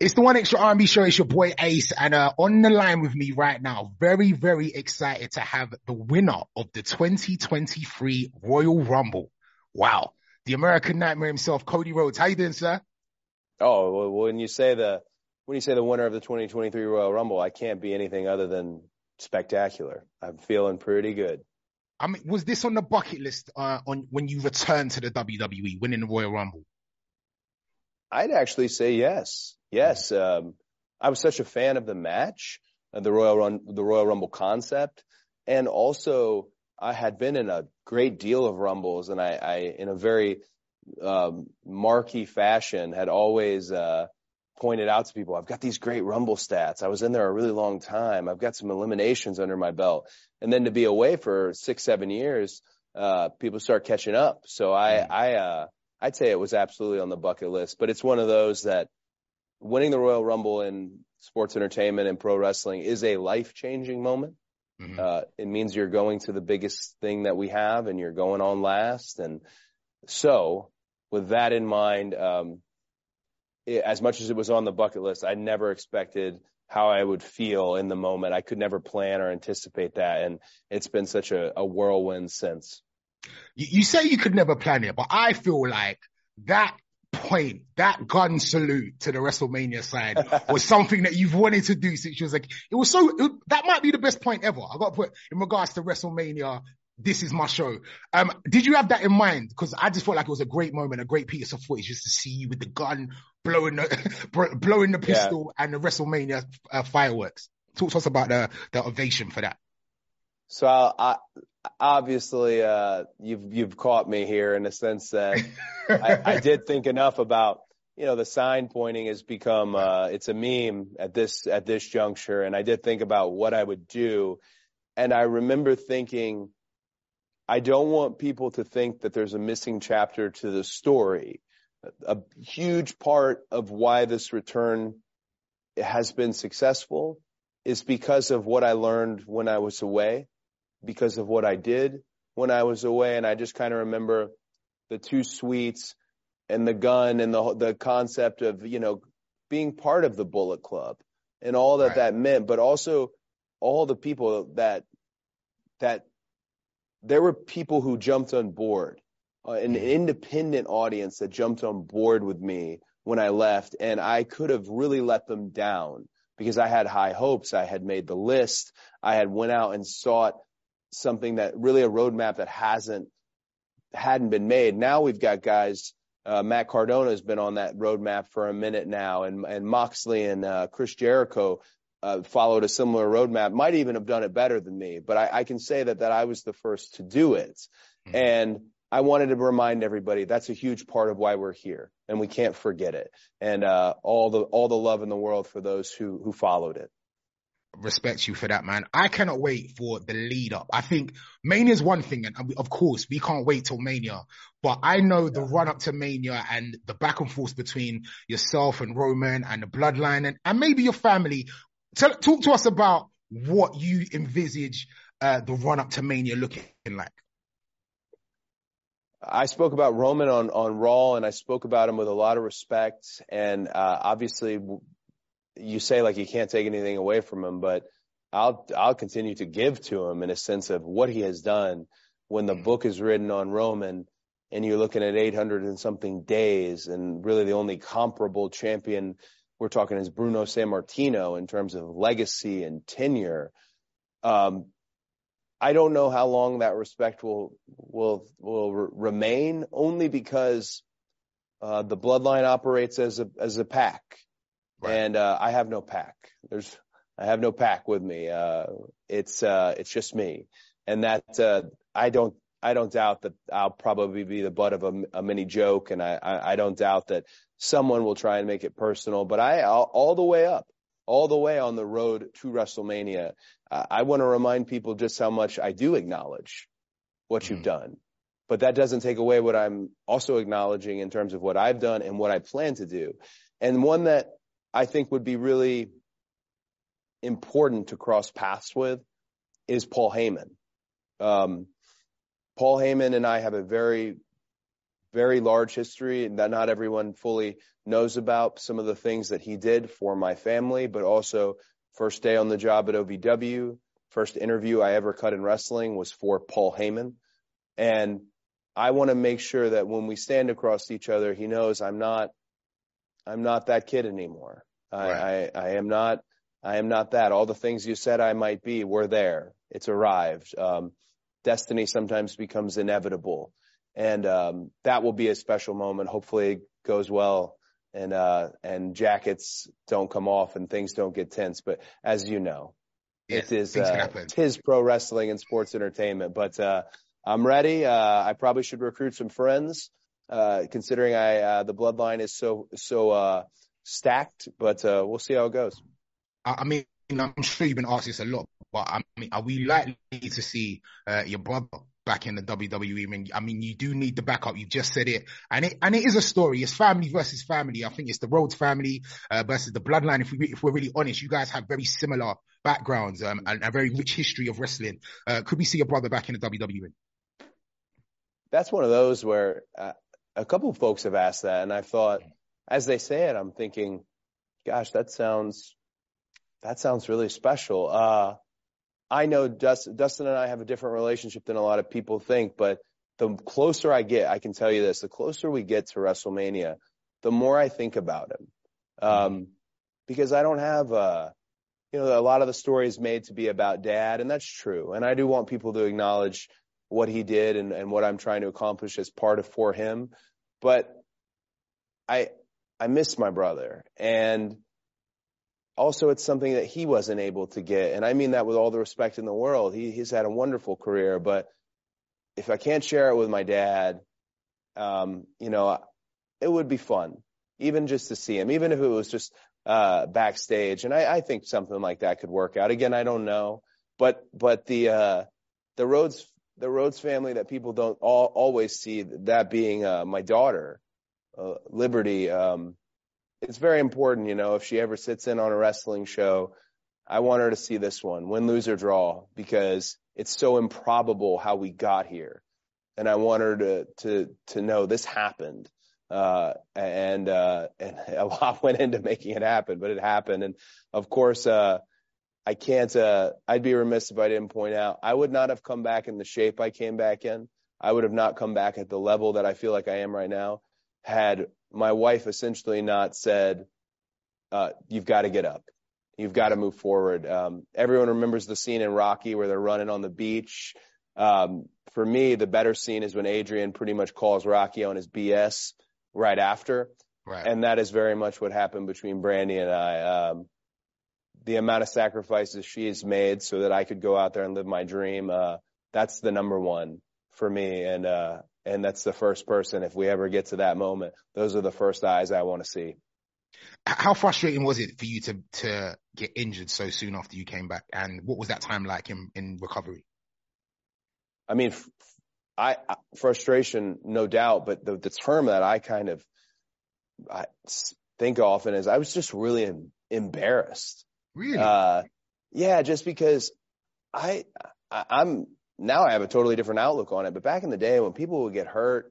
It's the one extra R&B show. It's your boy Ace, and uh, on the line with me right now, very very excited to have the winner of the 2023 Royal Rumble. Wow, the American Nightmare himself, Cody Rhodes. How you doing, sir? Oh, well, when you say the when you say the winner of the 2023 Royal Rumble, I can't be anything other than spectacular. I'm feeling pretty good. I mean, was this on the bucket list uh, on when you returned to the WWE, winning the Royal Rumble? I'd actually say yes. Yes. Um, I was such a fan of the match, uh, the Royal Run, the Royal Rumble concept. And also I had been in a great deal of Rumbles and I, I in a very, um, marquee fashion had always, uh, pointed out to people, I've got these great Rumble stats. I was in there a really long time. I've got some eliminations under my belt. And then to be away for six, seven years, uh, people start catching up. So I, mm. I, uh, I'd say it was absolutely on the bucket list, but it's one of those that winning the Royal Rumble in sports entertainment and pro wrestling is a life changing moment. Mm-hmm. Uh, it means you're going to the biggest thing that we have and you're going on last. And so with that in mind, um, it, as much as it was on the bucket list, I never expected how I would feel in the moment. I could never plan or anticipate that. And it's been such a, a whirlwind since. You, you say you could never plan it, but I feel like that point, that gun salute to the WrestleMania side was something that you've wanted to do since you was like, it was so, it, that might be the best point ever. I got to put in regards to WrestleMania. This is my show. Um, did you have that in mind? Cause I just felt like it was a great moment, a great piece of footage just to see you with the gun blowing the, blowing the pistol yeah. and the WrestleMania uh, fireworks. Talk to us about the, the ovation for that. So I, obviously, uh, you've, you've caught me here in the sense that I, I did think enough about, you know, the sign pointing has become, uh, it's a meme at this, at this juncture. And I did think about what I would do. And I remember thinking, I don't want people to think that there's a missing chapter to the story. A huge part of why this return has been successful is because of what I learned when I was away because of what I did when I was away. And I just kind of remember the Too Sweet and the gun and the, the concept of, you know, being part of the Bullet Club and all that right. that meant, but also all the people that, that there were people who jumped on board, uh, an mm-hmm. independent audience that jumped on board with me when I left and I could have really let them down because I had high hopes. I had made the list. I had went out and sought something that really a roadmap that hasn't hadn't been made. Now we've got guys. Uh, Matt Cardona has been on that roadmap for a minute now, and and Moxley and uh, Chris Jericho uh, followed a similar roadmap. Might even have done it better than me, but I, I can say that that I was the first to do it, mm-hmm. and I wanted to remind everybody that's a huge part of why we're here, and we can't forget it. And uh, all the all the love in the world for those who who followed it respect you for that, man. I cannot wait for the lead up. I think Mania is one thing, and of course we can't wait till Mania. But I know the run up to Mania and the back and forth between yourself and Roman and the bloodline and, and maybe your family. Tell, talk to us about what you envisage uh, the run up to Mania looking like. I spoke about Roman on, on Raw and I spoke about him with a lot of respect. And, uh, obviously you say like you can't take anything away from him, but I'll I'll continue to give to him in a sense of what he has done when the book is written on Roman and you're looking at 800 and something days and really the only comparable champion we're talking is Bruno Sammartino in terms of legacy and tenure. Um, I don't know how long that respect will will will re- remain only because uh, the bloodline operates as a as a pack Right. And, uh, I have no pack. There's, I have no pack with me. Uh, it's, uh, it's just me. And that, uh, I don't, I don't doubt that I'll probably be the butt of a, a mini joke. And I, I, I, don't doubt that someone will try and make it personal, but I, I'll, all the way up, all the way on the road to WrestleMania, uh, I want to remind people just how much I do acknowledge what mm-hmm. you've done. But that doesn't take away what I'm also acknowledging in terms of what I've done and what I plan to do. And one that I think would be really important to cross paths with is Paul Heyman. Um, Paul Heyman and I have a very very large history that not everyone fully knows about. Some of the things that he did for my family, but also first day on the job at OVW, first interview I ever cut in wrestling was for Paul Heyman. And I want to make sure that when we stand across each other, he knows I'm not, I'm not that kid anymore. Right. I, I, I am not, I am not that. All the things you said I might be were there. It's arrived. Um, destiny sometimes becomes inevitable. And, um, that will be a special moment. Hopefully it goes well and, uh, and jackets don't come off and things don't get tense. But as you know, yeah, it is, uh, tis pro wrestling and sports entertainment. But, uh, I'm ready. Uh, I probably should recruit some friends, uh, considering I, uh, the bloodline is so, so, uh, stacked, but, uh, we'll see how it goes. I mean, I'm sure you've been asked this a lot, but I mean, are we likely to see, uh, your brother back in the WWE? I mean, I mean, you do need the backup. You've just said it. And it, and it is a story. It's family versus family. I think it's the Rhodes family, uh, versus the bloodline. If we, if we're really honest, you guys have very similar backgrounds, um, and a very rich history of wrestling. Uh, could we see your brother back in the WWE? that's one of those where uh, a couple of folks have asked that, and I thought, as they say it, I'm thinking, gosh, that sounds that sounds really special. Uh, I know Dustin, Dustin and I have a different relationship than a lot of people think, but the closer I get, I can tell you this: the closer we get to WrestleMania, the more I think about him, um, because I don't have a uh, you know, a lot of the story is made to be about dad, and that's true. And I do want people to acknowledge what he did and, and what I'm trying to accomplish as part of for him. But I, I miss my brother and also it's something that he wasn't able to get. And I mean that with all the respect in the world. He, he's had a wonderful career, but if I can't share it with my dad, um, you know, it would be fun, even just to see him, even if it was just, uh, backstage. And I, I think something like that could work out. Again, I don't know, but, but the, uh, the Rhodes the Rhodes family that people don't all, always see, that being uh, my daughter, uh, Liberty. Um, it's very important, you know, if she ever sits in on a wrestling show, I want her to see this one, win, lose, or draw, because it's so improbable how we got here. And I want her to, to, to know this happened. Uh, and, uh, and a lot went into making it happen, but it happened. And of course, uh, I can't, uh, I'd be remiss if I didn't point out, I would not have come back in the shape I came back in. I would have not come back at the level that I feel like I am right now had my wife essentially not said, uh, you've got to get up. You've got to move forward. Um, everyone remembers the scene in Rocky where they're running on the beach. Um, for me, the better scene is when Adrian pretty much calls Rocky on his BS right after. Right. And that is very much what happened between Brandi and I. Um, the amount of sacrifices she has made so that I could go out there and live my dream. Uh, that's the number one for me. And, uh, and that's the first person. If we ever get to that moment, those are the first eyes I want to see. How frustrating was it for you to, to get injured so soon after you came back? And what was that time like in, in recovery? I mean, I, frustration, no doubt, but the, the term that I kind of I think often is I was just really embarrassed. Really? Uh, yeah, just because I, I, I'm now I have a totally different outlook on it. But back in the day when people would get hurt,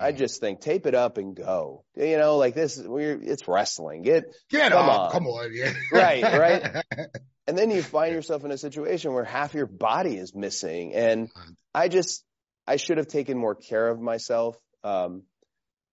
I mm. just think tape it up and go. You know, like this, we're, it's wrestling. Get, get come on. Come on. Yeah. right. Right. and then you find yourself in a situation where half your body is missing. And I just, I should have taken more care of myself. Um,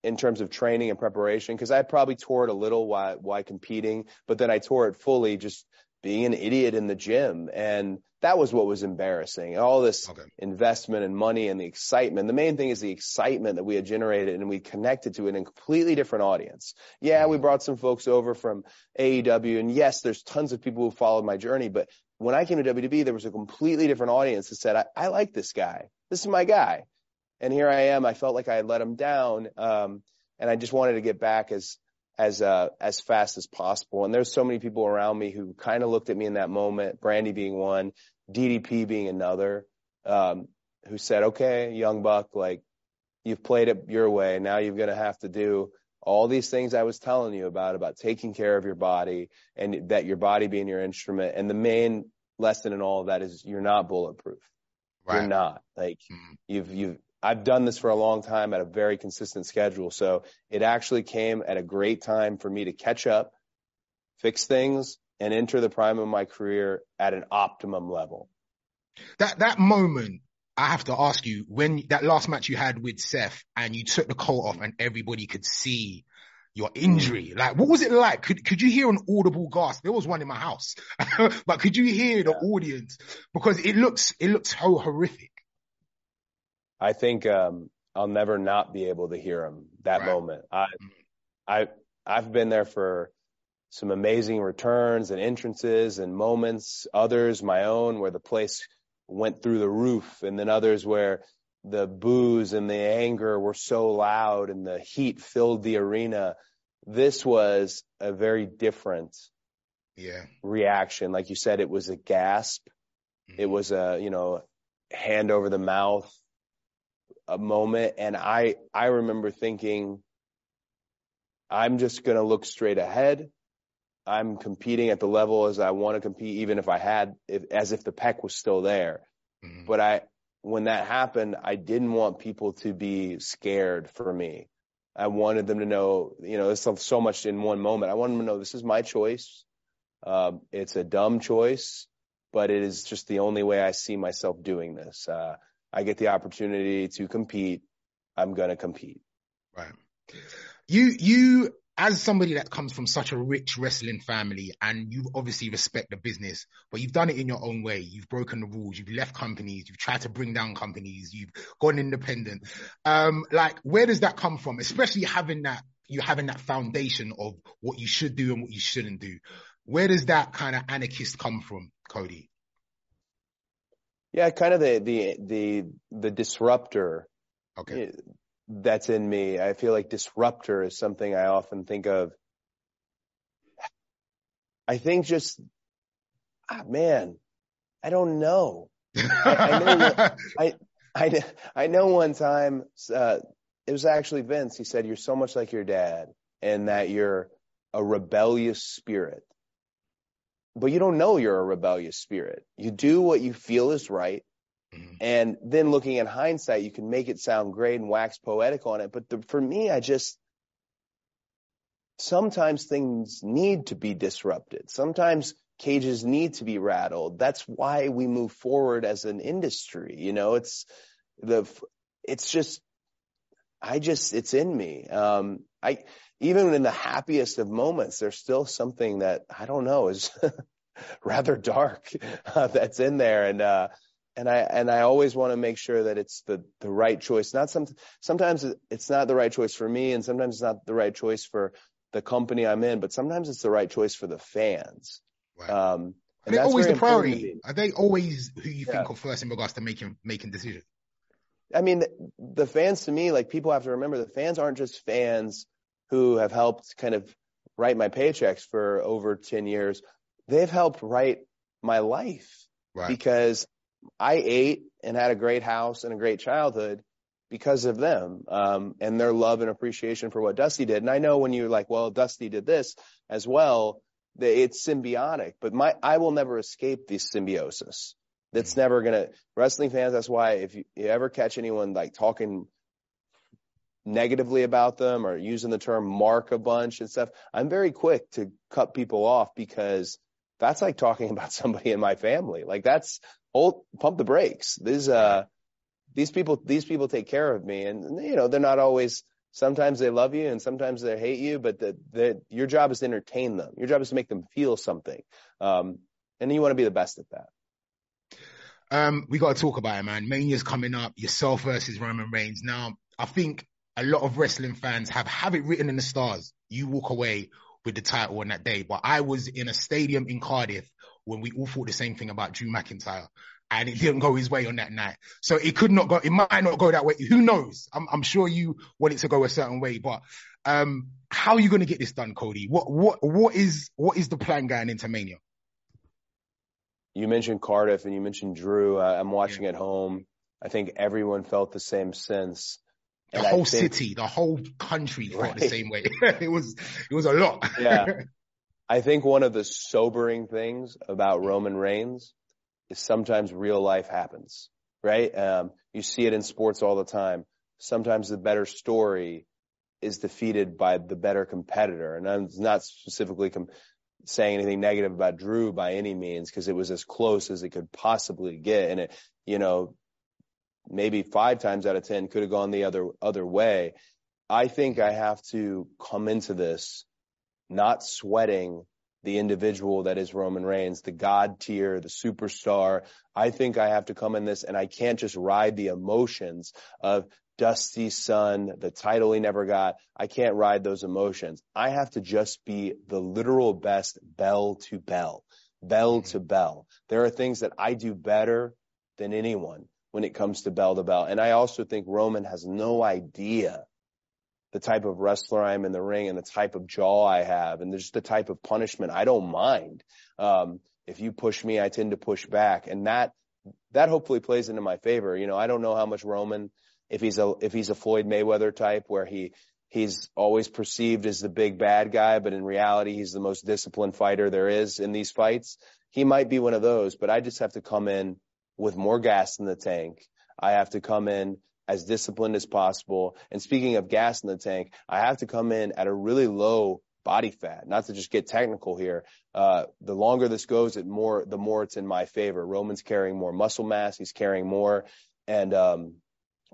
in terms of training and preparation because I probably tore it a little while, while competing, but then I tore it fully just being an idiot in the gym. And that was what was embarrassing. All this okay. investment and money and the excitement. The main thing is the excitement that we had generated and we connected to it in a completely different audience. Yeah, we mm-hmm. brought some folks over from AEW and yes, there's tons of people who followed my journey, but when I came to WWE, there was a completely different audience that said, I, I like this guy. This is my guy. And here I am. I felt like I had let him down. Um, and I just wanted to get back as, as, uh, as fast as possible. And there's so many people around me who kind of looked at me in that moment, Brandi being one, DDP being another, um, who said, okay, young buck, like you've played it your way. Now you're going to have to do all these things I was telling you about, about taking care of your body and that your body being your instrument. And the main lesson in all of that is you're not bulletproof. Right. You're not like mm. you've, you've, I've done this for a long time at a very consistent schedule. So it actually came at a great time for me to catch up, fix things, and enter the prime of my career at an optimum level. That that moment, I have to ask you, when that last match you had with Seth and you took the coat off and everybody could see your injury, mm. like what was it like? Could could you hear an audible gasp? There was one in my house, but could you hear the yeah. audience because it looks it looks so horrific. I think um, I'll never not be able to hear him that right. moment. I. I I've been there for some amazing returns and entrances and moments, others my own where the place went through the roof and then others where the boos and the anger were so loud and the heat filled the arena. This was a very different yeah. reaction. Like you said, it was a gasp. Mm-hmm. It was a, you know, hand over the mouth a moment. And I, I remember thinking, I'm just going to look straight ahead. I'm competing at the level as I want to compete, even if I had, if, as if the pec was still there. Mm-hmm. But I, when that happened, I didn't want people to be scared for me. I wanted them to know, you know, there's so much in one moment. I wanted them to know this is my choice. Um, it's a dumb choice, but it is just the only way I see myself doing this. Uh, I get the opportunity to compete. I'm going to compete. Right. You, you as somebody that comes from such a rich wrestling family and you obviously respect the business, but you've done it in your own way. You've broken the rules. You've left companies. You've tried to bring down companies. You've gone independent. Um, like where does that come from? Especially having that, you having that foundation of what you should do and what you shouldn't do. Where does that kind of anarchist come from, Cody? Yeah, kind of the, the, the, the disruptor. Okay that's in me. I feel like disruptor is something I often think of. I think just, ah, man, I don't know. I, I, know I, I, I know one time, uh, it was actually Vince. He said, you're so much like your dad and that you're a rebellious spirit. But you don't know you're a rebellious spirit. You do what you feel is right Mm-hmm. And then looking at hindsight, you can make it sound great and wax poetic on it. But the, for me, I just, sometimes things need to be disrupted. Sometimes cages need to be rattled. That's why we move forward as an industry. You know, it's the, it's just, I just, it's in me. Um, I, even in the happiest of moments, there's still something that I don't know is rather dark uh, that's in there. And, uh, and I and I always want to make sure that it's the the right choice. Not some sometimes it's not the right choice for me, and sometimes it's not the right choice for the company I'm in, but sometimes it's the right choice for the fans. Right. Um, Are they always the priority? Are they always who you yeah. think of first in regards to making making decisions? I mean, the fans to me, like people have to remember, the fans aren't just fans who have helped kind of write my paychecks for over ten years. They've helped write my life. Right. Because I ate and had a great house and a great childhood because of them um, and their love and appreciation for what Dusty did. And I know when you're like, well, Dusty did this as well, that it's symbiotic. But my I will never escape this symbiosis. That's mm-hmm. never gonna wrestling fans. That's why if you, you ever catch anyone like talking negatively about them or using the term mark a bunch and stuff, I'm very quick to cut people off because that's like talking about somebody in my family. Like that's old pump the brakes. These, uh, these people, these people take care of me and, you know, they're not always, sometimes they love you and sometimes they hate you, but the, the, your job is to entertain them. Your job is to make them feel something. Um, and you want to be the best at that. Um, we got to talk about it, man. Mania's coming up, yourself versus Roman Reigns. Now, I think a lot of wrestling fans have, have it written in the stars. You walk away with the title on that day, but I was in a stadium in Cardiff when we all thought the same thing about Drew McIntyre and it didn't go his way on that night. So it could not go, it might not go that way. Who knows? I'm, I'm sure you want it to go a certain way, but, um, how are you going to get this done, Cody? What, what, what is, what is the plan going into Mania? You mentioned Cardiff and you mentioned Drew. Uh, I'm watching yeah. at home. I think everyone felt the same sense. The and whole think, city, the whole country felt right. the same way. it was, it was a lot. yeah. I think one of the sobering things about Roman Reigns is sometimes real life happens. right? Um, you see it in sports all the time. Sometimes the better story is defeated by the better competitor. And I'm not specifically com- saying anything negative about Drew by any means because it was as close as it could possibly get. And it, you know, maybe five times out of 10 could have gone the other, other way. I think I have to come into this not sweating the individual that is Roman Reigns, the God tier, the superstar. I think I have to come in this and I can't just ride the emotions of Dusty's son, the title he never got. I can't ride those emotions. I have to just be the literal best bell to bell, bell mm-hmm. to bell. There are things that I do better than anyone when it comes to bell to bell. And I also think Roman has no idea the type of wrestler I am in the ring and the type of jaw I have and just the type of punishment I don't mind. Um, if you push me, I tend to push back and that, that hopefully plays into my favor. You know, I don't know how much Roman, if he's a, if he's a Floyd Mayweather type where he, he's always perceived as the big bad guy, but in reality, he's the most disciplined fighter there is in these fights. He might be one of those, but I just have to come in with more gas in the tank. I have to come in as disciplined as possible. And speaking of gas in the tank, I have to come in at a really low body fat, not to just get technical here. Uh, the longer this goes, it more, the more it's in my favor. Roman's carrying more muscle mass. He's carrying more. And, um,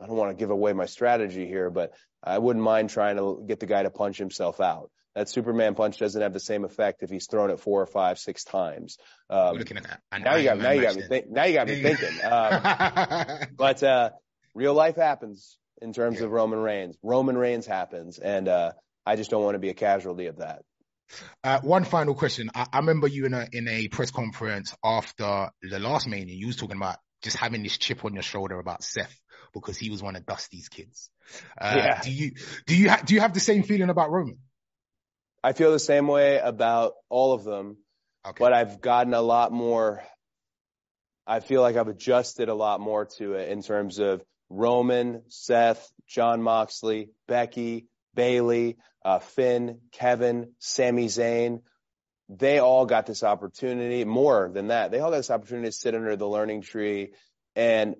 I don't want to give away my strategy here, but I wouldn't mind trying to get the guy to punch himself out. That Superman punch doesn't have the same effect if he's thrown it four or five, six times. Um, looking at that. Now you got, now you got me think, now you got me thinking. Um, but, uh, real life happens in terms yeah. of Roman Reigns. Roman Reigns happens, and uh, I just don't want to be a casualty of that. Uh, one final question. I, I, remember you in a in a press conference after the last Mania. You was talking about just having this chip on your shoulder about Seth because he was one of Dusty's kids. Uh, yeah. Do you do you ha- do you have the same feeling about Roman? I feel the same way about all of them, okay. but I've gotten a lot more. I feel like I've adjusted a lot more to it in terms of Roman, Seth, Jon Moxley, Becky, Bayley, uh, Finn, Kevin, Sami Zayn. They all got this opportunity, more than that. They all got this opportunity to sit under the learning tree. And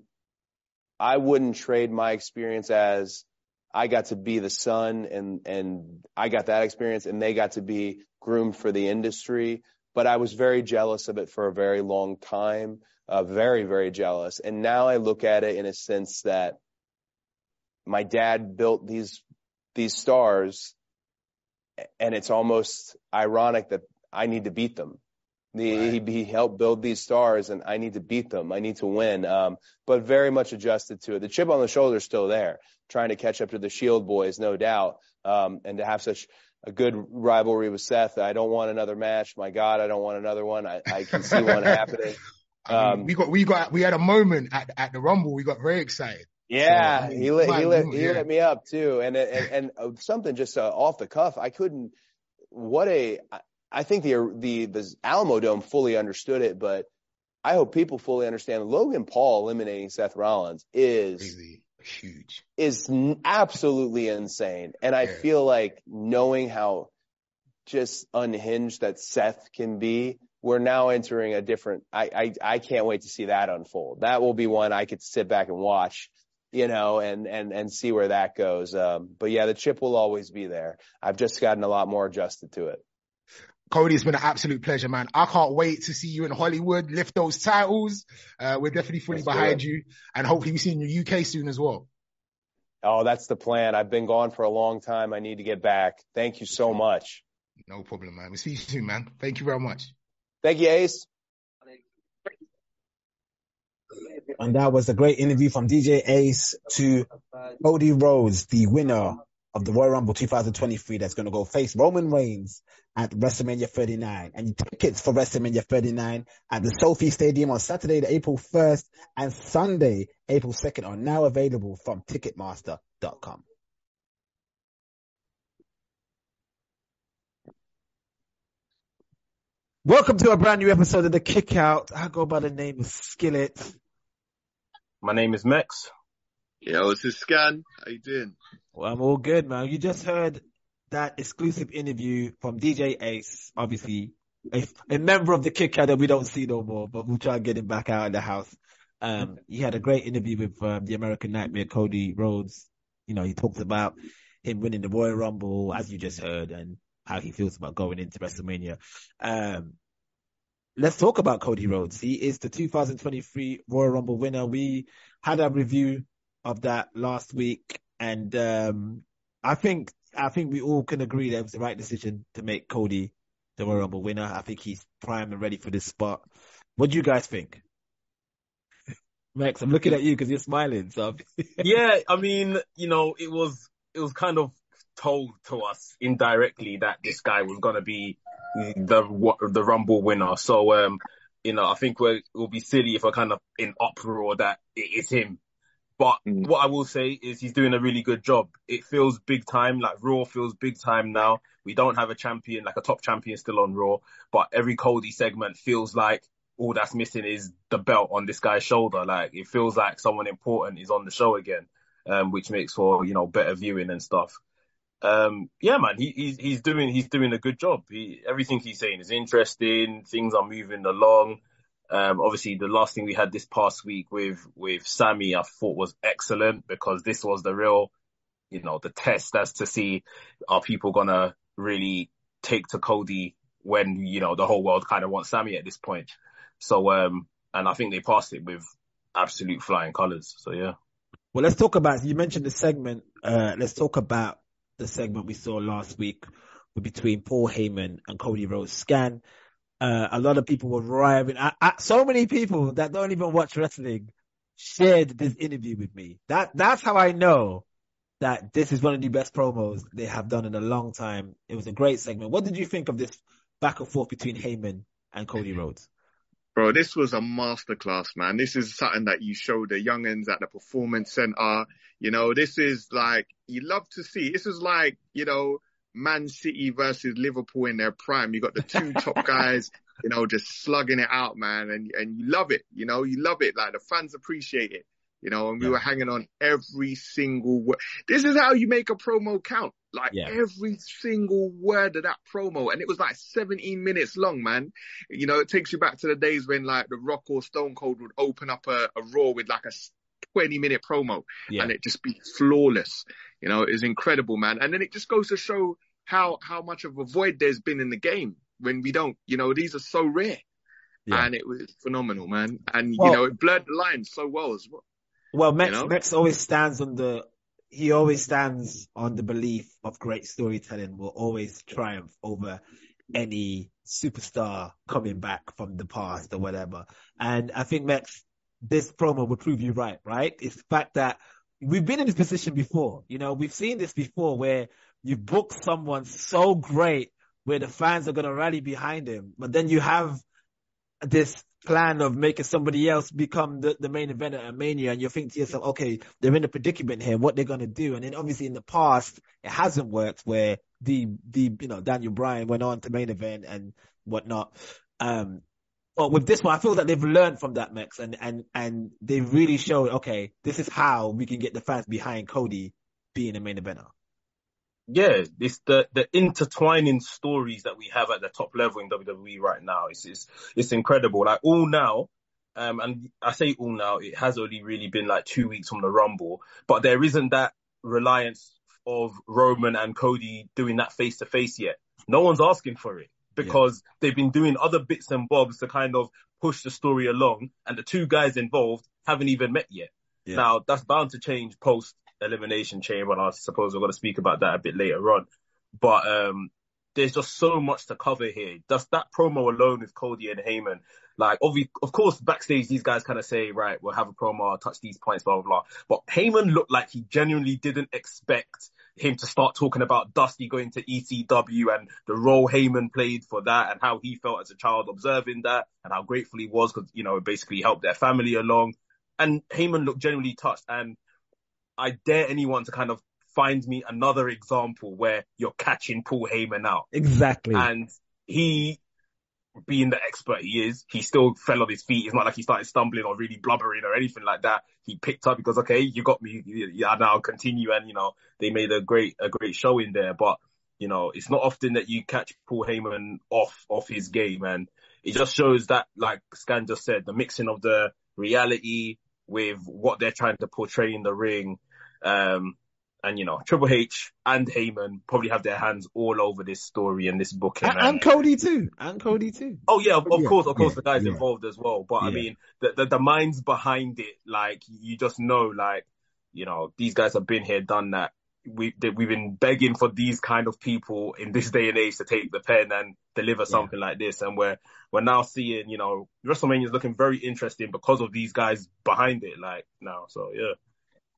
I wouldn't trade my experience as I got to be the son and, and I got that experience and they got to be groomed for the industry. But I was very jealous of it for a very long time uh, very, very jealous. And now I look at it in a sense that my dad built these, these stars and it's almost ironic that I need to beat them. The, right. he, he, helped build these stars and I need to beat them. I need to win. Um, but very much adjusted to it. The chip on the shoulder is still there, trying to catch up to the Shield boys, no doubt. Um, and to have such a good rivalry with Seth. I don't want another match. My God, I don't want another one. I, I can see one happening. Um, we got, we got, we had a moment at, at the Rumble. We got very excited. Yeah, so, he let, he let, he yeah. let me up too. And, and, and uh, something just uh, off the cuff. I couldn't, what a, I think the, the, the Alamodome fully understood it, but I hope people fully understand Logan Paul eliminating Seth Rollins is. Huge, is absolutely insane. And I yeah. feel like knowing how just unhinged that Seth can be, we're now entering a different, I, I, I can't wait to see that unfold. That will be one I could sit back and watch, you know, and, and, and see where that goes. Um, but yeah, the chip will always be there. I've just gotten a lot more adjusted to it. Cody, it's been an absolute pleasure, man. I can't wait to see you in Hollywood, lift those titles. Uh, we're definitely fully Let's behind you and hopefully we see you in the UK soon as well. Oh, that's the plan. I've been gone for a long time. I need to get back. Thank you so much. No problem, man. We'll see you soon, man. Thank you very much. Thank you, Ace. And that was a great interview from DJ Ace to Cody Rhodes, the winner of the Royal Rumble 2023 that's going to go face Roman Reigns at WrestleMania 39. And tickets for WrestleMania 39 at the SoFi Stadium on Saturday, the April 1st and Sunday, April 2nd are now available from Ticketmaster.com. Welcome to a brand new episode of the Kick Out. I go by the name of Skillet. My name is Mex. Yo, this is Scan. How you doing? Well, I'm all good, man. You just heard that exclusive interview from DJ Ace, obviously a, a member of the Out that we don't see no more, but we'll try and get him back out in the house. Um, he had a great interview with um, the American Nightmare, Cody Rhodes. You know, he talked about him winning the Royal Rumble, as you just heard, and how he feels about going into WrestleMania. Um, let's talk about Cody Rhodes. He is the 2023 Royal Rumble winner. We had a review of that last week, and um, I think I think we all can agree that it was the right decision to make Cody the Royal Rumble winner. I think he's prime and ready for this spot. What do you guys think? Max, I'm looking at you because you're smiling. So yeah, I mean, you know, it was it was kind of told to us indirectly that this guy was gonna be the the Rumble winner. So um, you know, I think we're, it will be silly if we're kind of in uproar that it is him. But mm. what I will say is he's doing a really good job. It feels big time, like Raw feels big time now. We don't have a champion, like a top champion still on Raw, but every Cody segment feels like all that's missing is the belt on this guy's shoulder. Like it feels like someone important is on the show again, um, which makes for you know better viewing and stuff. Um, yeah, man, he, he's he's doing he's doing a good job. He, everything he's saying is interesting. Things are moving along. Um, obviously, the last thing we had this past week with with Sami, I thought was excellent because this was the real, you know, the test as to see are people gonna really take to Cody when you know the whole world kind of wants Sami at this point. So, um, and I think they passed it with absolute flying colors. So, yeah. Well, let's talk about, you mentioned the segment. Uh, let's talk about the segment we saw last week between Paul Heyman and Cody Rhodes. Scan. Uh, a lot of people were rioting. I, I, so many people that don't even watch wrestling shared this interview with me. That that's how I know that this is one of the best promos they have done in a long time. It was a great segment. What did you think of this back and forth between Heyman and Cody Rhodes? Bro, this was a masterclass, man. This is something that you show the youngins at the performance center. You know, this is like, you love to see. This is like, you know, Man City versus Liverpool in their prime. You got the two top guys, you know, just slugging it out, man. And, and you love it, you know, you love it. Like the fans appreciate it, you know, and we yeah. were hanging on every single word. This is how you make a promo count. Like yeah. every single word of that promo. And it was like 17 minutes long, man. You know, it takes you back to the days when like the Rock or Stone Cold would open up a, a Raw with like a 20 minute promo yeah. and it just be flawless. You know, it's incredible, man. And then it just goes to show how, how much of a void there's been in the game when we don't, you know, these are so rare. Yeah. And it was phenomenal, man. And, well, you know, it blurred the lines so well as well. Well, Max, you know? Max always stands on the, he always stands on the belief of great storytelling will always triumph over any superstar coming back from the past or whatever. And I think Max, this promo will prove you right, right? It's the fact that we've been in this position before. You know, we've seen this before where you book someone so great where the fans are going to rally behind him, but then you have this plan of making somebody else become the, the main event at Mania and you think to yourself, okay, they're in a predicament here, what they're going to do. And then obviously in the past, it hasn't worked where the, the, you know, Daniel Bryan went on to main event and whatnot. Um, but with this one, I feel that they've learned from that mix and, and, and they've really showed, okay, this is how we can get the fans behind Cody being a main eventer yeah, it's the the intertwining stories that we have at the top level in WWE right now. It's it's, it's incredible. Like all now, um, and I say all now, it has only really been like two weeks from the Rumble, but there isn't that reliance of Roman and Cody doing that face to face yet. No one's asking for it because yeah. they've been doing other bits and bobs to kind of push the story along, and the two guys involved haven't even met yet. Yeah. Now that's bound to change post Elimination Chamber, and I suppose we're going to speak about that a bit later on. But um, there's just so much to cover here. Just that promo alone with Cody and Heyman, like, obviously, of course, backstage, these guys kind of say, right, we'll have a promo, I'll touch these points, blah, blah, blah. But Heyman looked like he genuinely didn't expect him to start talking about Dusty going to ECW and the role Heyman played for that and how he felt as a child observing that and how grateful he was because, you know, it basically helped their family along. And Heyman looked genuinely touched. And I dare anyone to kind of find me another example where you're catching Paul Heyman out. Exactly. And he, being the expert he is, he still fell on his feet. It's not like he started stumbling or really blubbering or anything like that. He picked up because, okay, you got me. Yeah, now continue. And, you know, they made a great, a great show in there. But, you know, it's not often that you catch Paul Heyman off, off his game. And it just shows that, like Scan just said, the mixing of the, reality, with what they're trying to portray in the ring. Um, and you know, Triple H and Heyman probably have their hands all over this story and this booking. And, and Cody too. And Cody too. Oh yeah, of, of Yeah, course, of course, yeah, the guys yeah. involved as well. But I mean, the, the the minds behind it, like you just know, like you know, these guys have been here, done that. We that we've been begging for these kind of people in this day and age to take the pen and deliver something like this, and we're we're now seeing, you know, WrestleMania is looking very interesting because of these guys behind it, like now. So yeah.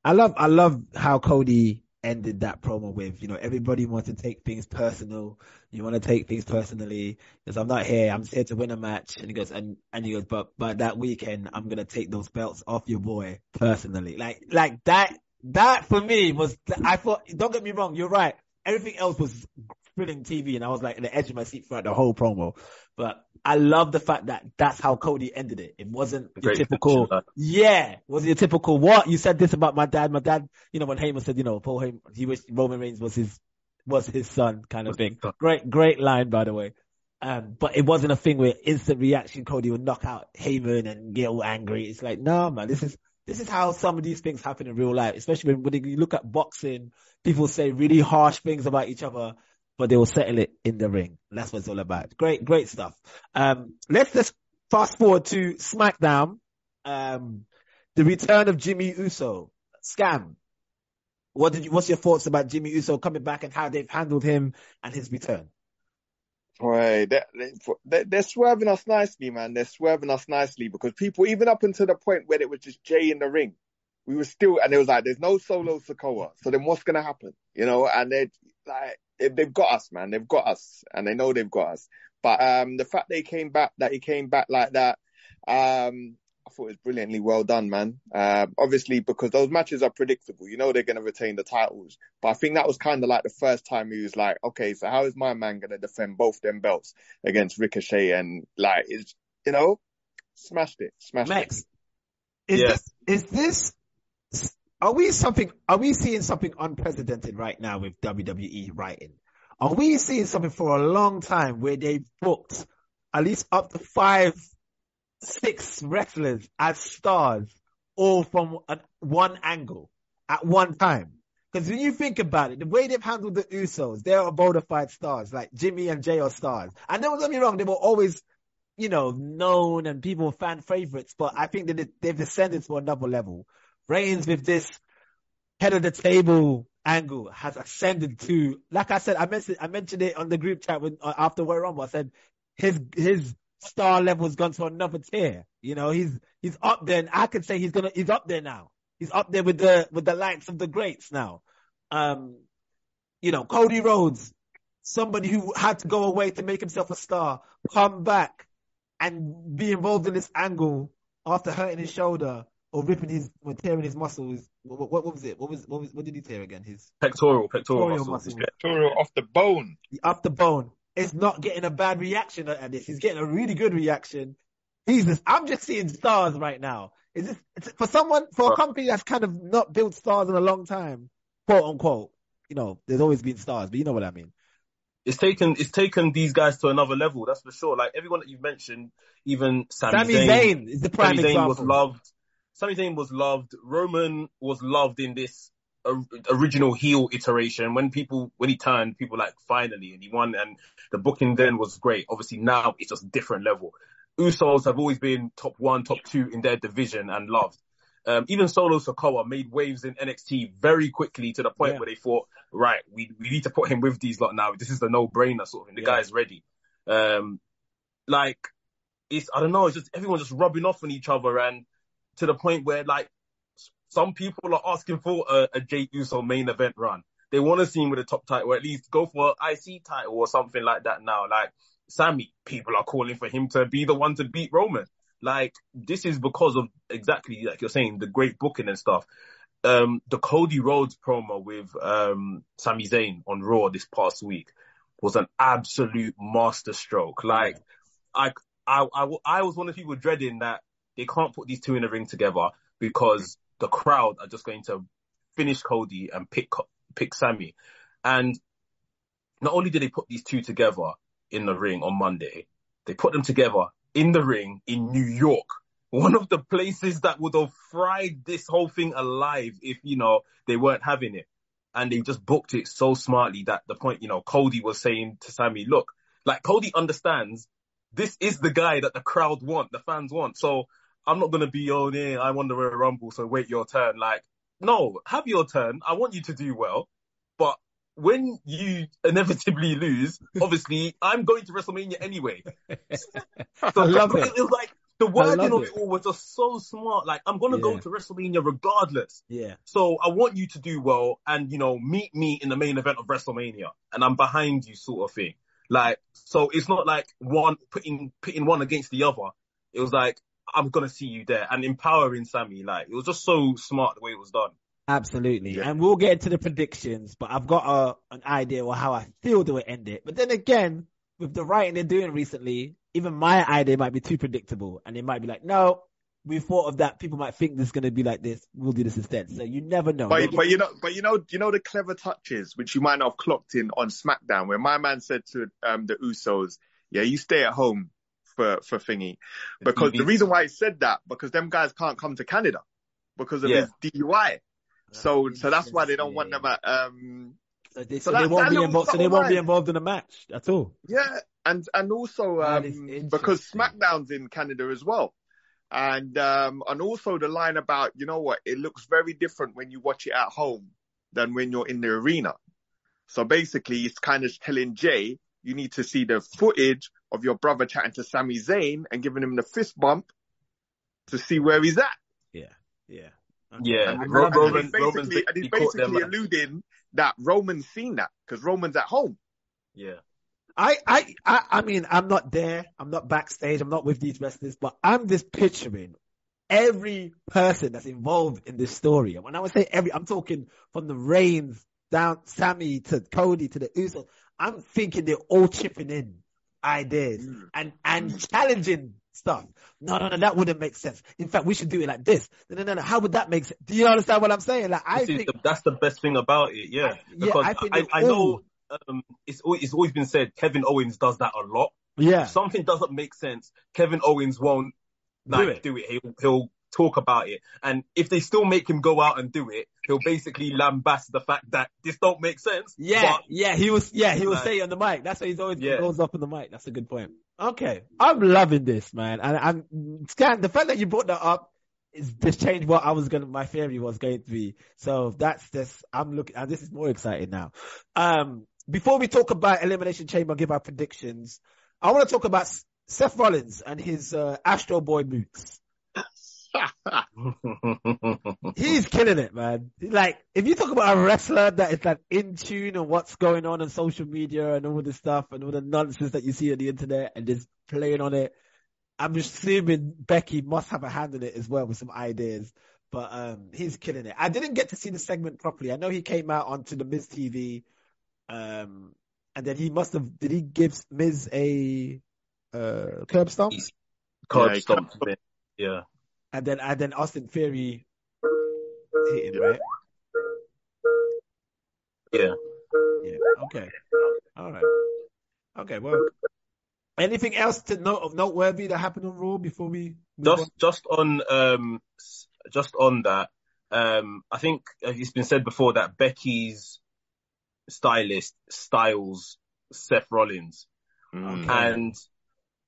I love I love how Cody ended that promo with, you know, everybody wants to take things personal. You want to take things personally because I'm not here. I'm just here to win a match. And he goes, and, and he goes, but, but that weekend, I'm going to take those belts off your boy personally. Like, like that, that for me was, I thought, don't get me wrong. You're right. Everything else was thrilling TV and I was like at the edge of my seat throughout the whole promo. But I love the fact that that's how Cody ended it. It wasn't your typical, yeah, was your typical what? You said this about my dad. My dad, you know, when Heyman said, you know, Paul Heyman, he wished Roman Reigns was his, was his son kind of thing. Great, great line, by the way. Um, but it wasn't a thing where instant reaction Cody would knock out Heyman and get all angry. It's like, no, man, this is, this is how some of these things happen in real life, especially when, when you look at boxing, people say really harsh things about each other, but they will settle it in the ring. That's what it's all about. Great, great stuff. Um, let's just fast forward to SmackDown. Um, the return of Jimmy Uso. Scan. What did you, what's your thoughts about Jimmy Uso coming back and how they've handled him and his return? Right, they're, they're, swerving us nicely, man. They're swerving us nicely because people, even up until the point where it was just Jey in the ring, we were still, and it was like, there's no Solo Sikoa. So then what's going to happen? You know, and they like, they- they've got us, man. They've got us and they know they've got us. But, um, the fact they came back, that he came back like that, um, I thought it was brilliantly well done, man. Uh, obviously because those matches are predictable. You know, they're going to retain the titles. But I think that was kind of like the first time he was like, okay, so how is my man going to defend both them belts against Ricochet? And like, is, you know, smashed it, smashed it. Max, is Yeah. this, is this, are we something, are we seeing something unprecedented right now with WWE writing? Are we seeing something for a long time where they've booked at least up to five, six wrestlers as stars all from one angle at one time? Because when you think about it, the way they've handled the Usos, they're bona fide stars. Like Jimmy and Jey are stars. And don't get me wrong, they were always you know, known and people fan favorites, but I think that they've descended to another level. Reigns with this head of the table angle has ascended to, like I said, I mentioned, I mentioned it on the group chat when, uh, after Royal Rumble. I said his, his star level has gone to another tier. You know, he's, he's up there and I could say he's gonna, he's up there now. He's up there with the, with the likes of the greats now. Um, you know, Cody Rhodes, somebody who had to go away to make himself a star, come back and be involved in this angle after hurting his shoulder or ripping his or tearing his muscles. What, what, what was it? What was what was what did he tear again? His Pectoral, pectoral, Pectoral muscles. muscle. Toro off the bone. up the bone. It's not getting a bad reaction at this. He's getting a really good reaction. Jesus, I'm just seeing stars right now. Is this it's, for someone for a company that's kind of not built stars in a long time, quote unquote? You know, there's always been stars, but you know what I mean. It's taken it's taken these guys to another level. That's for sure. Like everyone that you've mentioned, even Sami, Sami Zayn, Zayn is the prime Sami Zayn example. was loved. Sami Zayn was loved. Roman was loved in this original heel iteration. When people, when he turned, people like finally, and he won, and the booking then was great. Obviously now it's just a different level. Usos have always been top one, top two in their division and loved. Um, even Solo Sikoa made waves in NXT very quickly to the point Yeah. where they thought, right, we, we need to put him with these lot now. This is the no-brainer sort of thing. The Yeah. guy's ready. Um, like, it's, I don't know, it's just everyone just rubbing off on each other and to the point where like some people are asking for a, a Jey Uso main event run. They want to see him with a top title, or at least go for an IC title or something like that now. Like Sami, people are calling for him to be the one to beat Roman. Like this is because of exactly like you're saying, the great booking and stuff. Um, the Cody Rhodes promo with um Sami Zayn on Raw this past week was an absolute masterstroke. Like I, I, I, I was one of the people dreading that they can't put these two in a ring together because the crowd are just going to finish Cody and pick pick Sami. And not only did they put these two together in the ring on Monday, they put them together in the ring in New York one of the places that would have fried this whole thing alive if, you know, they weren't having it. And they just booked it so smartly that the point, you know, Cody was saying to Sami, look, like Cody understands this is the guy that the crowd want, the fans want. So I'm not gonna be on here. I want wear a rumble, so wait your turn. Like, no, have your turn. I want you to do well, but when you inevitably lose, obviously I'm going to WrestleMania anyway. I love it. it. Was like the wording of it. it all was just so smart. Like, I'm gonna go to WrestleMania regardless. Yeah. So I want you to do well and, you know, meet me in the main event of WrestleMania and I'm behind you sort of thing. Like, so it's not like one putting, pitting one against the other. It was like, I'm going to see you there and empowering Sami. Like, it was just so smart the way it was done. Absolutely. Yeah. And we'll get into the predictions, but I've got a, an idea of how I feel they will end it. But then again, with the writing they're doing recently, even my idea might be too predictable and it might be like, no, we thought of that. People might think this is going to be like this. We'll do this instead. So you never know. But, but you know, but you know, you know the clever touches which you might not have clocked in on SmackDown, where my man said to um, the Usos, "Yeah, you stay at home for for thingy," because the TV. reason why he said that because them guys can't come to Canada because of Yeah. his DUI. So so that's why they don't want them at um So they, So so they won't be involved. So they won't be involved in the match at all. Yeah, and and also um, because SmackDown's in Canada as well, and um, and also the line about you know what it looks very different when you watch it at home than when you're in the arena. So basically, it's kind of telling Jey you need to see the footage of your brother chatting to Sami Zayn and giving him the fist bump to see where he's at. Yeah. Yeah. Yeah. And, Ro- and Roman, he's Roman's basically, and he's he basically alluding that Roman's seen that because Roman's at home. Yeah. I, I, I, I mean, I'm not there. I'm not backstage. I'm not with these wrestlers, but I'm just picturing every person that's involved in this story. And when I would say every, I'm talking from the Reigns down, Sami to Cody to the Usos. I'm thinking they're all chipping in ideas and, and challenging stuff. No, no, no, that wouldn't make sense. In fact, we should do it like this. No, no, no, no. How would that make sense? Do you understand what I'm saying? Like, I is think, the, that's the best thing about it. Yeah. I- yeah, because I I, I know um, it's, it's always been said Kevin Owens does that a lot. yeah, If something doesn't make sense, Kevin Owens won't like Do it. do it. He'll he'll talk about it, and if they still make him go out and do it, he'll basically lambast the fact that this don't make sense. Yeah, but yeah, he was, yeah, he will Like- say it on the mic. That's why he's always Yeah. goes up on the mic. That's a good point. Okay. I'm loving this, man. And I'm, Scan, the fact that you brought that up is just changed what I was going to, my theory was going to be. So that's this, I'm looking, and this is more exciting now. Um, before we talk about Elimination Chamber, give our predictions, I want to talk about Seth Rollins and his, uh, Astro Boy boots. He's killing it, man. Like, if you talk about a wrestler that is like in tune on what's going on on social media and all this stuff and all the nonsense that you see on the internet and just playing on it, I'm assuming Becky must have a hand in it as well with some ideas. But um, he's killing it. I didn't get to see the segment properly. I know he came out onto the Miz TV, um, and then he must have. Did he give Miz a uh, curb stomp? Curb Yeah, he stomped him. Yeah. And then and then Austin Theory hit him, right? Yeah. Yeah. Okay. All right. Okay. Well, anything else to note of noteworthy that happened on Raw before we move just just on um just on that um i think uh, it's been said before that becky's stylist styles seth rollins Mm. and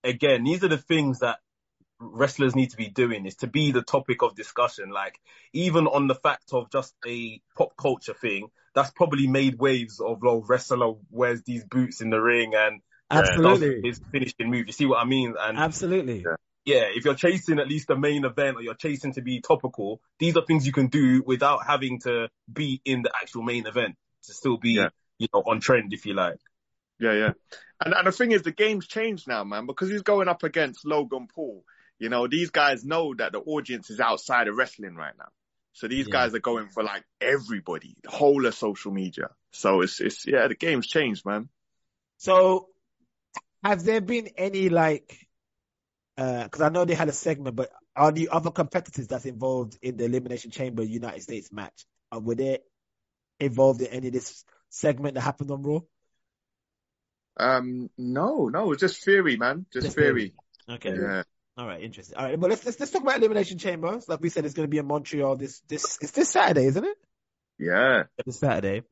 again these are the things that wrestlers need to be doing is to be the topic of discussion like even on the fact of just a pop culture thing that's probably made waves of well wrestler wears these boots in the ring and? Absolutely. does his finishing move you see what i mean and Absolutely. Yeah. yeah, if you're chasing at least the main event or you're chasing to be topical, these are things you can do without having to be in the actual main event to still be, Yeah. you know, on trend if you like. Yeah, yeah. And and the thing is, the game's changed now, man, because he's going up against Logan Paul. You know, these guys know that the audience is outside of wrestling right now. So these Yeah. guys are going for like everybody, the whole of social media. So it's it's yeah, the game's changed, man. So, have there been any like? Because I know they had a segment, but are the other competitors that's involved in the Elimination Chamber United States match uh, were they involved in any of this segment that happened on Raw? Um, no, no, it's just theory, man, just, Just theory. Okay. Yeah. All right, interesting. All right, but let's let's let's talk about elimination chambers. Like we said, it's going to be in Montreal this this it's this Saturday, isn't it? Yeah. This Saturday.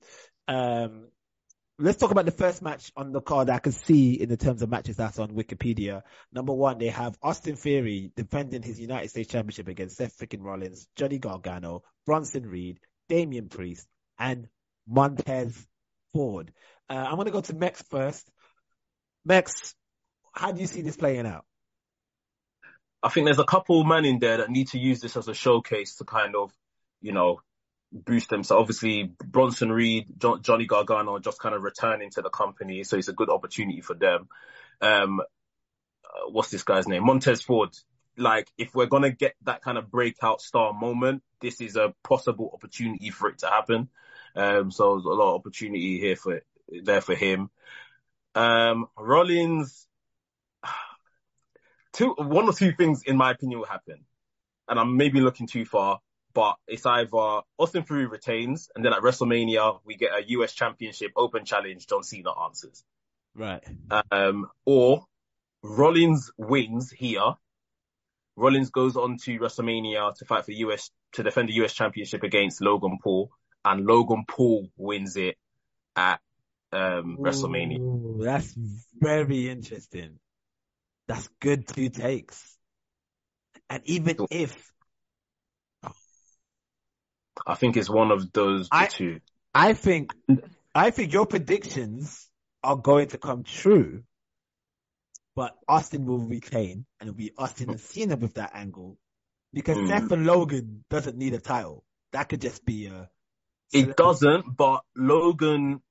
Um, let's talk about the first match on the card I can see in the terms of matches that's on Wikipedia. Number one, they have Austin Theory defending his United States Championship against Seth freaking Rollins, Johnny Gargano, Bronson Reed, Damian Priest, and Montez Ford. Uh, I'm going to go to Mex first. Mex, how do you see this playing out? I think there's a couple men in there that need to use this as a showcase to kind of, you know, boost them. So obviously Bronson Reed, John, Johnny Gargano just kind of returning to the company. So it's a good opportunity for them. Um, what's this guy's name? Montez Ford. Like if we're to get that kind of breakout star moment, this is a possible opportunity for it to happen. Um, so there's a lot of opportunity here for there for him. Um, Rollins, two, one or two things in my opinion will happen. And I'm maybe looking too far, but it's either Austin Theory retains and then at WrestleMania we get a US championship open challenge, John Cena answers. Right. Um, or Rollins wins here. Rollins goes on to WrestleMania to fight for US, to defend the US championship against Logan Paul and Logan Paul wins it at, um, WrestleMania. Ooh, that's very interesting. That's good two takes. And even if I think it's one of those I- two. I think I think your predictions are going to come true, but Austin will retain and it'll be Austin and Cena with that angle. Because Mm. Seth and Logan doesn't need a title. That could just be a It doesn't, but Logan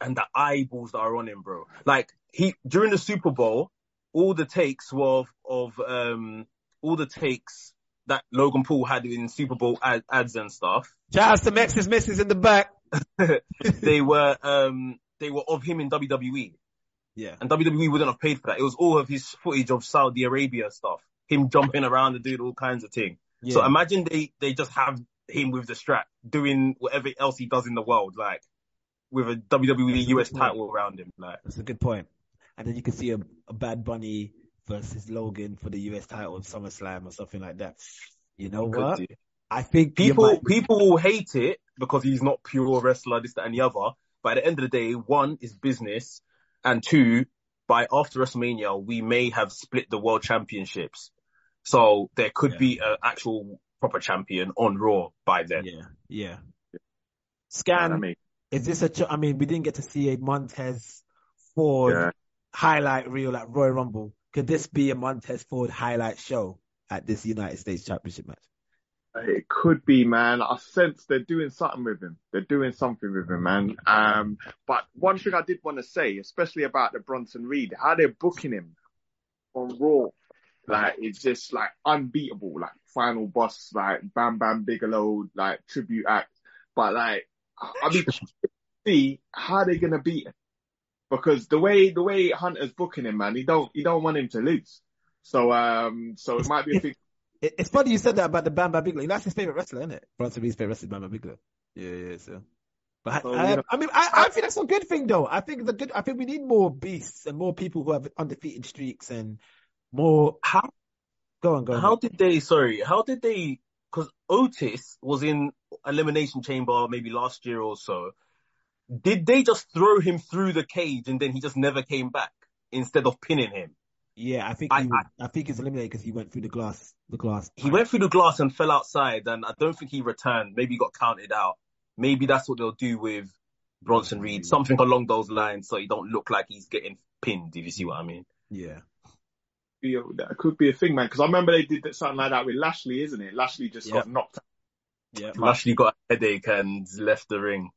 and the eyeballs that are on him, bro. Like he during the Super Bowl, all the takes were of, of um all the takes that Logan Paul had in Super Bowl ad, ads and stuff. Shout out to Mex's misses in the back. they were um they were of him in WWE, Yeah. and WWE wouldn't have paid for that. It was all of his footage of Saudi Arabia stuff, him jumping around and doing all kinds of things. yeah. So imagine they they just have him with the strap doing whatever else he does in the world, like with a WWE US title around him. Like That's a good point. And then you can see a, a Bad Bunny versus Logan for the US title in SummerSlam or something like that. You know could what? do. I think people might- people will hate it because he's not pure wrestler, this, that, and the other. But at the end of the day, one is business, and two, by after WrestleMania, we may have split the world championships. So there could Yeah. be an actual proper champion on Raw by then. Yeah, yeah. Scan, I mean, is this a? ch- I mean, we didn't get to see a Montez Ford yeah. Highlight reel at Royal Rumble. Could this be a Montez Ford highlight show at this United States Championship match? It could be, man. I sense they're doing something with him. They're doing something with him, man. Um, but one thing I did want to say, especially about the Bronson Reed, how they're booking him on Raw, like it's just like unbeatable, like final boss, like Bam Bam Bigelow, like tribute act. But like, I mean, see how they're gonna beat him because the way the way Hunter's booking him, man, he don't he don't want him to lose. So um, so it might be a thing. It, it's funny you said that about the Bam Bam Bigelow. That's his favorite wrestler, isn't it? Bronson Reed's favorite wrestler, is Bam Bam Bigelow. Yeah, yeah. So, but I, So, I, yeah. I mean, I, I think that's a good thing, though. I think the good. I think we need more beasts and more people who have undefeated streaks and more. How Go on, go on. how did they? Sorry, how did they? Because Otis was in elimination chamber maybe last year or so. Did they just throw him through the cage and then he just never came back instead of pinning him? Yeah, I think I- he was, I, think he's eliminated because he went through the glass. The glass. He went through the glass and fell outside, and I don't think he returned. Maybe he got counted out. Maybe that's what they'll do with Bronson Reed, something along those lines, so he don't look like he's getting pinned. If you see what I mean. Yeah. be a, that could be a thing, man. Because I remember they did something like that with Lashley, isn't it? Lashley just Yeah. got knocked. Yeah. Lashley got a headache and left the ring.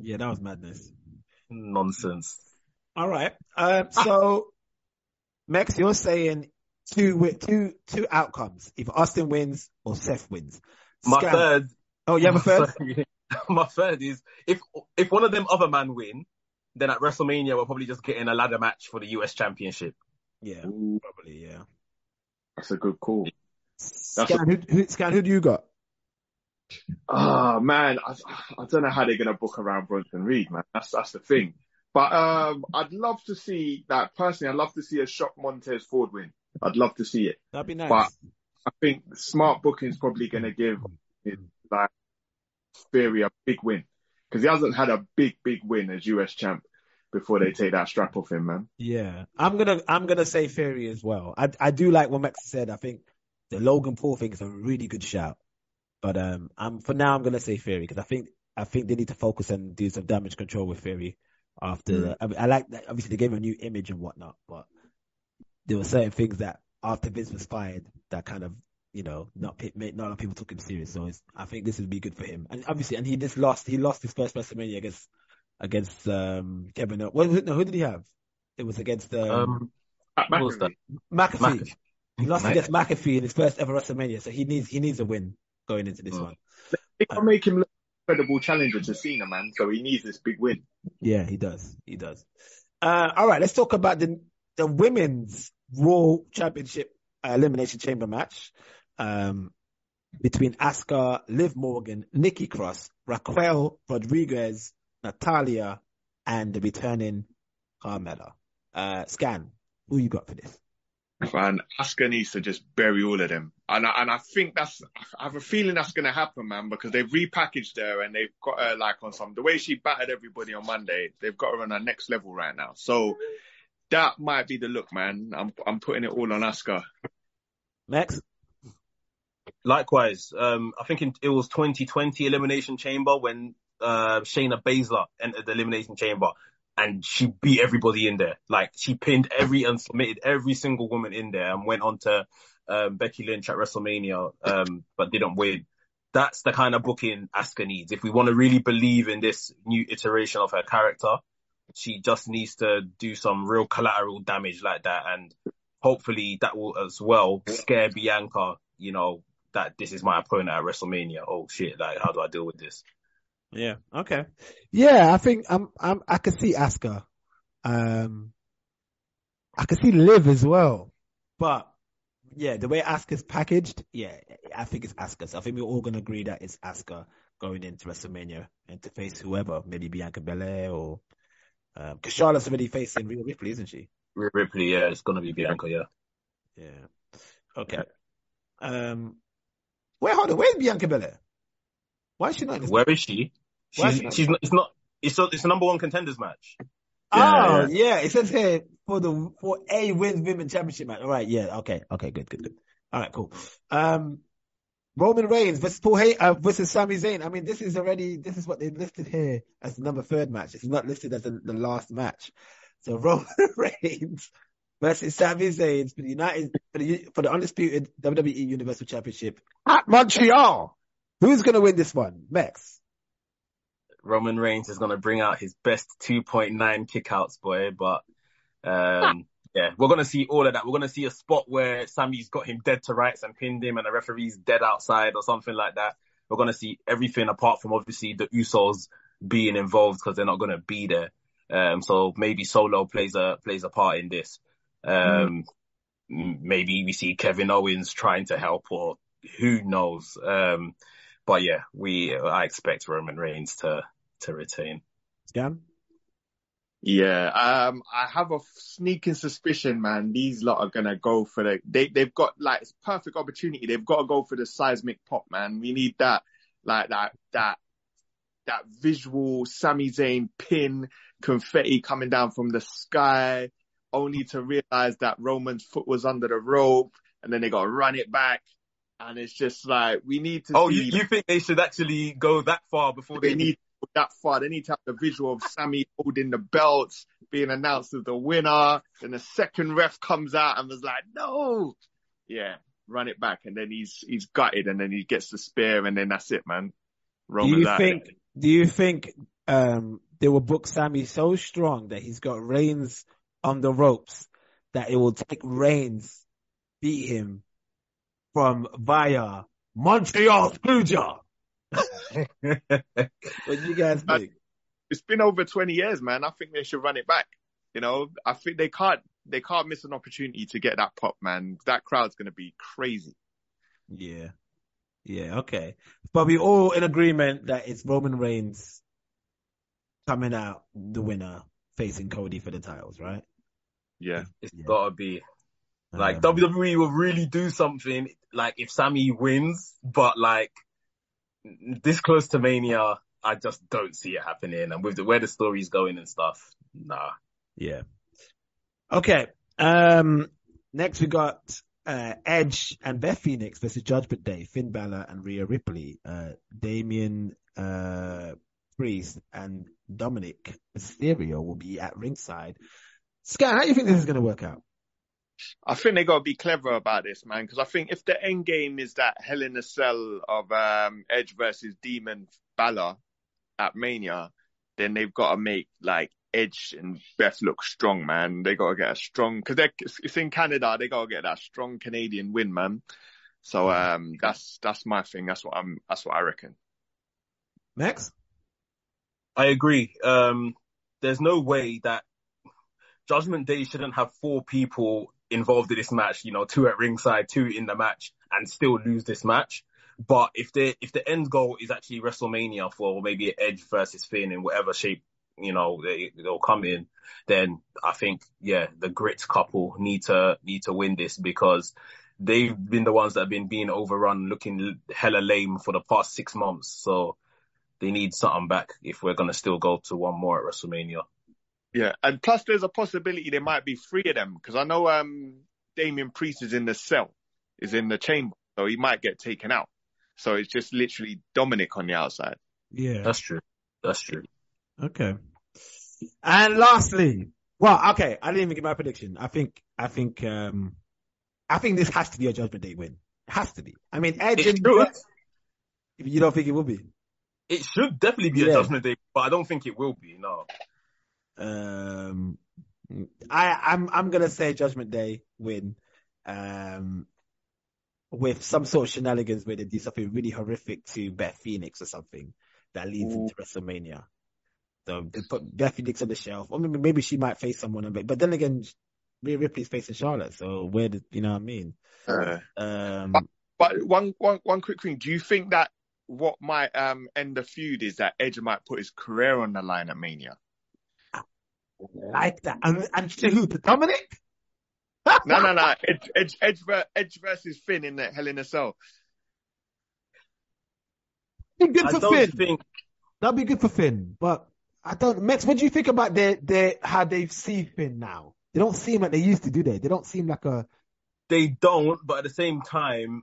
Yeah, that was madness. Nonsense. All right. Um, so, Max, you're saying two wi- two two outcomes: if Austin wins or Seth wins. My Scan- third. Oh, you have a third? My third is if if one of them other man win, then at WrestleMania we're probably just getting a ladder match for the US Championship. Yeah, Ooh, probably. Yeah. that's a good call. Scan, who, who, Scan, who do you got? Ah, man, I, I don't know how they're gonna book around Bronson Reed, man. That's that's the thing. But um, I'd love to see that personally. I'd love to see a shock Montez Ford win. I'd love to see it. That'd be nice. But I think smart booking's probably going to give like Theory a big win because he hasn't had a big, big win as US champ before they take that strap off him, man. Yeah, I'm gonna I'm gonna say Theory as well. I I do like what Max said. I think the Logan Paul thing is a really good shout, but um, I'm for now I'm gonna say Theory because I think I think they need to focus and do some damage control with Theory after. Mm. I, mean, I like that. Obviously, they gave him a new image and whatnot, but there were certain things that after Vince was fired that kind of you know not pe- made not a lot of people took him serious. So it's, I think this would be good for him. And obviously, and he just lost. He lost his first WrestleMania against against um Kevin. O- What, no, who did he have? It was against um, Um, Pat what was that? McAfee. McAfee. McAfee. He lost Mate. against McAfee in his first ever WrestleMania, so he needs he needs a win going into this Mm. one. They can make him look a credible challenger to Cena, man. So he needs this big win. Yeah, he does. He does. Uh, all right, let's talk about the the women's Raw Championship uh, Elimination Chamber match um, between Asuka, Liv Morgan, Nikki Cross, Raquel Rodriguez, Natalya, and the returning Carmella. Uh, Scan, who you got for this? Man, Asuka needs to just bury all of them. And I, and I think that's, I have a feeling that's going to happen, man, because they've repackaged her and they've got her like on some, the way she battered everybody on Monday, they've got her on her next level right now. So that might be the look, man. I'm, I'm putting it all on Asuka. Max? Likewise, um, I think in, it was 2020 Elimination Chamber when uh, Shayna Baszler entered the Elimination Chamber and she beat everybody in there. Like she pinned every and submitted every single woman in there and went on to um, Becky Lynch at WrestleMania, um, but didn't win. That's the kind of booking Asuka needs. If we want to really believe in this new iteration of her character, she just needs to do some real collateral damage like that, and hopefully that will as well scare Bianca. You know that this is my opponent at WrestleMania. Oh shit! Like how do I deal with this? Yeah. Okay. Yeah, I think I'm. I'm. I can see Asuka. Um, I can see Liv as well, but yeah, the way Asuka's packaged, yeah, I think it's Asuka. So I think we're all gonna agree that it's Asuka going into WrestleMania and to face whoever, maybe Bianca Belair or because Charlotte's already facing Rhea Ripley, isn't she? Rhea Ripley, yeah, it's gonna be Bianca, yeah. Yeah. Okay. Um, wait, hold on. Where's Bianca Belair? Why is she not in this? Where is she? Why She's is she's not, it's not it's a, it's a number one contenders match. Oh, yeah. It says here for the for a wins women championship match. All right, yeah, okay, okay, good, good, good. All right, cool. Um, Roman Reigns versus Paul Hay uh, versus Sami Zayn. I mean, this is already this is what they listed here as the number third match. It's not listed as the, the last match. So Roman Reigns versus Sami Zayn for the United for the for the undisputed WWE Universal Championship at Montreal. Who's gonna win this one? Mex. Roman Reigns is gonna bring out his best 2.9 kickouts, boy. But um, yeah, we're gonna see all of that. We're gonna see a spot where Sami's got him dead to rights and pinned him, and the referee's dead outside or something like that. We're gonna see everything apart from obviously the Usos being involved because they're not gonna be there. Um, so maybe Solo plays a plays a part in this. Um, m- maybe we see Kevin Owens trying to help, or who knows. Um, but yeah, we I expect Roman Reigns to to retain. Scan. Yeah, um, I have a sneaking suspicion, man. These lot are gonna go for the. They they've got like it's perfect opportunity. They've got to go for the seismic pop, man. We need that, like that that that visual Sami Zayn pin confetti coming down from the sky, only to realize that Roman's foot was under the rope, and then they got to run it back, and it's just like we need to. Oh, see you, you think they should actually go that far before they they need to go that far. They need to have the visual of Sami holding the belts, being announced as the winner. Then the second ref comes out and was like, "No, yeah, run it back." And then he's he's gutted, and then he gets the spear, and then that's it, man. Do you out. think? Do you think um, they will book Sami so strong that he's got Reigns on the ropes that it will take Reigns beat him from via Montreal Screwjob? what do you guys think? It's been over 20 years, man. I think they should run it back. You know, I think they can't they can't miss an opportunity to get that pop, man. That crowd's gonna be crazy. Yeah, yeah, okay. But we all in agreement that it's Roman Reigns coming out the winner facing Cody for the titles, right? Yeah. It's Yeah. gotta be. Like Um, WWE will really do something like if Sami wins, but like this close to Mania, I just don't see it happening. And with the where the story's going and stuff, nah. Yeah. Okay. Um, next we got, uh, Edge and Beth Phoenix versus Judgment Day, Finn Balor and Rhea Ripley, uh, Damian, uh, Priest and Dominic Mysterio will be at ringside. Scott, how do you think this is going to work out? I think they got to be clever about this, man, because I think if the end game is that Hell in a Cell of um, Edge versus Demon Balor at Mania, then they've got to make like Edge and Beth look strong, man. They got to get a strong because it's in Canada. They got to get that strong Canadian win, man. So um, that's that's my thing. That's what I'm. That's what I reckon. Max? I agree. Um, there's no way that Judgment Day shouldn't have four people involved in this match. You know, two at ringside, two in the match, and still lose this match. But if the if the end goal is actually WrestleMania for maybe Edge versus Finn in whatever shape you know they, they'll come in, then I think yeah the Grit couple need to need to win this because they've been the ones that have been being overrun, looking hella lame for the past six months. So they need something back if we're gonna still go to one more at WrestleMania. Yeah, and plus there's a possibility there might be three of them because I know um Damian Priest is in the cell, is in the chamber, so he might get taken out. So it's just literally Dominic on the outside. Yeah. That's true. That's true. Okay. And lastly, well, okay, I didn't even get my prediction. I think, I think, um, I think this has to be a Judgment Day win. It has to be. I mean, Edge It and should. you don't think it will be? It should definitely be a Judgment Day, but I don't think it will be. No. Um, I, I'm, I'm gonna say Judgment Day win, um, with some sort of shenanigans where they do something really horrific to Beth Phoenix or something that leads into WrestleMania. So they put Beth Phoenix on the shelf, or maybe, maybe she might face someone, but, but then again, Rhea Ripley's facing Charlotte, so where did, you know what I mean? Uh, Um, but one one one quick thing: Do you think that what might um end the feud is that Edge might put his career on the line at Mania? Like that. And, and to who? To Dominic? No, no, no. Edge, Edge, Edge, Edge versus Finn in the Hell in a Cell. Be good I for don't Finn. think That'd be good for Finn, but I don't. Max, what do you think about their their how they see Finn now? They don't seem like they used to, do they? They don't seem like a. they don't, but at the same time,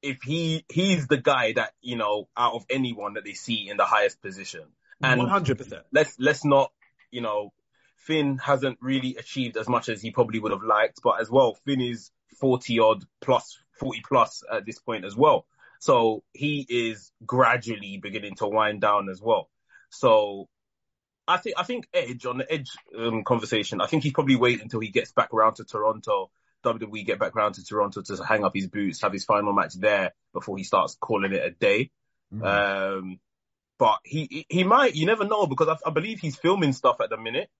if he he's the guy that you know out of anyone that they see in the highest position, and One hundred percent. let's let's not you know Finn hasn't really achieved as much as he probably would have liked, but as well Finn is forty odd plus forty plus at this point as well, so he is gradually beginning to wind down as well. So I think I think Edge on the Edge um, conversation, I think he's probably waiting until he gets back around to Toronto. WWE get back around to Toronto to hang up his boots, have his final match there before he starts calling it a day. Um, but he, he he might, you never know because I, I believe he's filming stuff at the minute.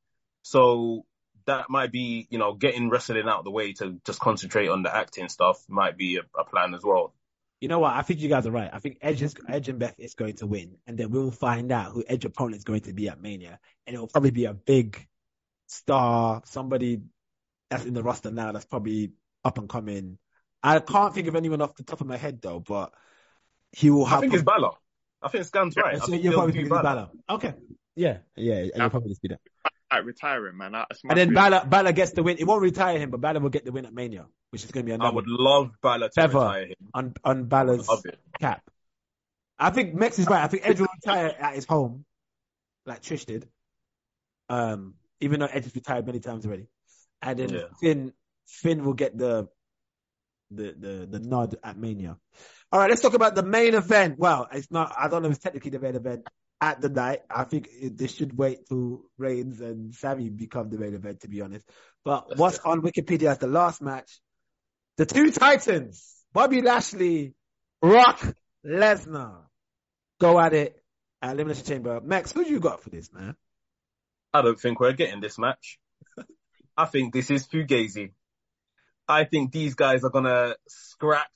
So that might be, you know, getting wrestling out of the way to just concentrate on the acting stuff might be a, a plan as well. You know what? I think you guys are right. I think Edge is mm-hmm. Edge and Beth is going to win, and then we'll find out who Edge opponent is going to be at Mania, and it will probably be a big star, somebody that's in the roster now that's probably up and coming. I can't think of anyone off the top of my head though, but he will have. I think it's Balor. I think Scan's right. I So you're they'll probably do thinking Balor. Balor. Okay. Yeah, yeah, and you'll probably just be that. Like retiring, man. That's my And then feeling. Balor, Balor gets the win. It won't retire him, but Balor will get the win at Mania, which is going to be another. I would love Balor to Feather. retire him. on on Balor's cap. I think Mex is right. I think Edge will retire at his home, like Trish did. Um, even though Edge has retired many times already, and then Yeah. Finn Finn will get the the the the nod at Mania. All right, let's talk about the main event. Well, it's not. I don't know if it's technically the main event at the night. I think it, they should wait till Reigns and Sami become the main event, to be honest. But That's what's it. on Wikipedia as the last match? The two Titans, Bobby Lashley, Brock Lesnar, go at it at Elimination Chamber. Max, who do you got for this, man? I don't think we're getting this match. I think this is Fugazi. I think these guys are gonna scrap,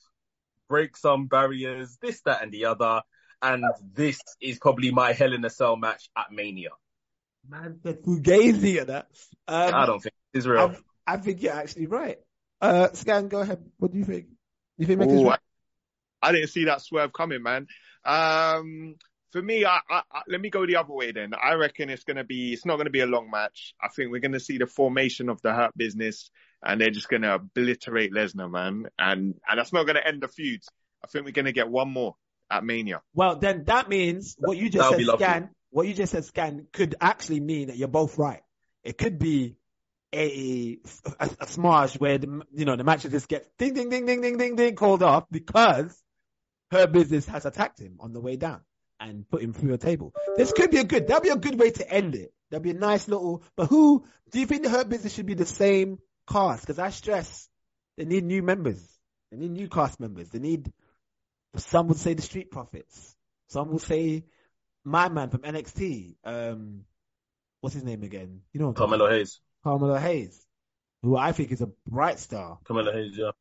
break some barriers, this, that, and the other. And this is probably my Hell in a Cell match at Mania. Man said Fugazi and that. Um, I don't think it's real. I, I think you're actually right. Uh, Scan, go ahead. What do you think? You think Mick is Ooh, right? I, I didn't see that swerve coming, man. Um, for me, I, I, I, let me go the other way then. I reckon it's gonna be, it's not gonna be a long match. I think we're gonna see the formation of the Hurt Business, and they're just gonna obliterate Lesnar, man. And and that's not gonna end the feud. I think we're gonna get one more at Mania. Well, then that means what you just That would said, scan. What you just said, scan, could actually mean that you're both right. It could be a a, a smash where the you know the match just gets ding ding ding ding ding ding ding called off because Hurt Business has attacked him on the way down and put him through a table. This could be a good. That'd be a good way to end it. That'd be a nice little. But who do you think the Hurt Business should be the same cast? Because I stress they need new members. They need new cast members. They need. Some would say the Street Profits. Some will say my man from NXT. Um, what's his name again? You know, Carmelo Hayes. about. Carmelo Hayes, who I think is a bright star, Carmelo Hayes, yeah.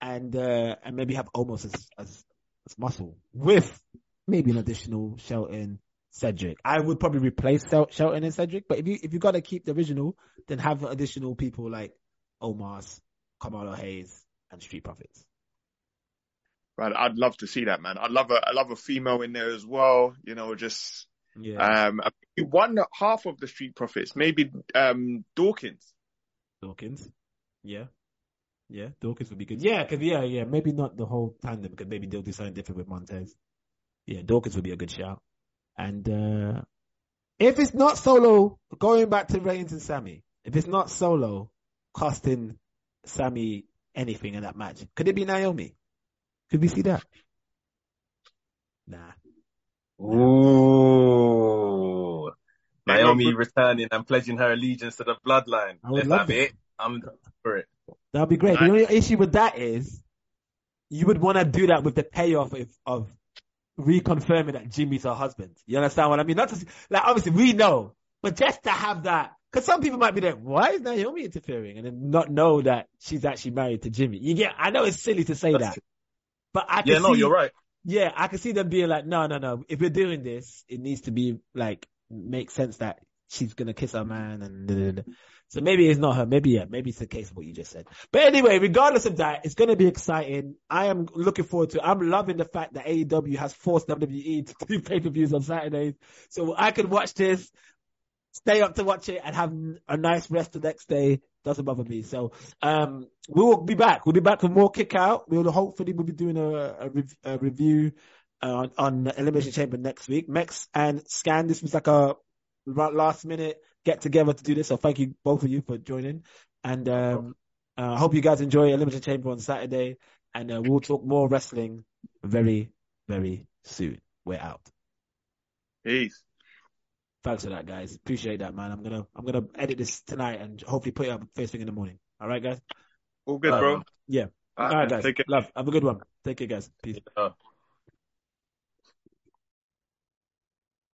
and uh, and maybe have almost as as, as muscle with maybe an additional Shelton. Cedric. I would probably replace Sel- Shelton and Cedric, but if you if you got to keep the original, then have additional people like Omos, Carmelo Hayes, and Street Profits. Right, I'd love to see that, man. I'd love a, I love a female in there as well. You know, just Yeah, um, one half of the Street Profits, maybe um Dawkins. Dawkins. Yeah. Yeah, Dawkins would be good. Yeah, cause yeah, yeah, maybe not the whole tandem because maybe they'll do something different with Montez. Yeah, Dawkins would be a good shout. And uh if it's not Solo, going back to Reigns and Sami, if it's not Solo, costing Sami anything in that match, could it be Naomi? Could we see that? Nah. Ooh. Naomi returning and pledging her allegiance to the bloodline. I would Let's love have that. it. I'm for it. That'd be great. The only issue with that is you would want to do that with the payoff of, of reconfirming that Jimmy's her husband. You understand what I mean? Not to, like obviously we know, but just to have that, because some people might be like, why is Naomi interfering? And then not know that she's actually married to Jimmy. You get, I know it's silly to say That's that, but I can Yeah, no, see, you're right. yeah, I can see them being like, no, no, no. If we're doing this, it needs to be like make sense that she's gonna kiss her man and da, da, da. so maybe it's not her. Maybe yeah, maybe it's the case of what you just said. But anyway, regardless of that, it's gonna be exciting. I am looking forward to. it. I'm loving the fact that AEW has forced WWE to do pay per views on Saturdays, so I can watch this, stay up to watch it, and have a nice rest the next day. Doesn't bother me. So um, we will be back. We'll be back with more kick out. We'll hopefully we'll be doing a, a, rev- a review uh, on, on Elimination Chamber next week. Mex and Scan. This was like a last minute get together to do this. So thank you both of you for joining. And um, uh, I hope you guys enjoy Elimination Chamber on Saturday. And uh, we'll talk more wrestling very, very soon. We're out. Peace. Thanks for that, guys. Appreciate that, man. I'm gonna I'm gonna edit this tonight and hopefully put it up first thing in the morning. All right, guys. All good, Um, bro. Yeah. All All right, guys. Take care. Love. Have a good one. Take care, guys. Peace.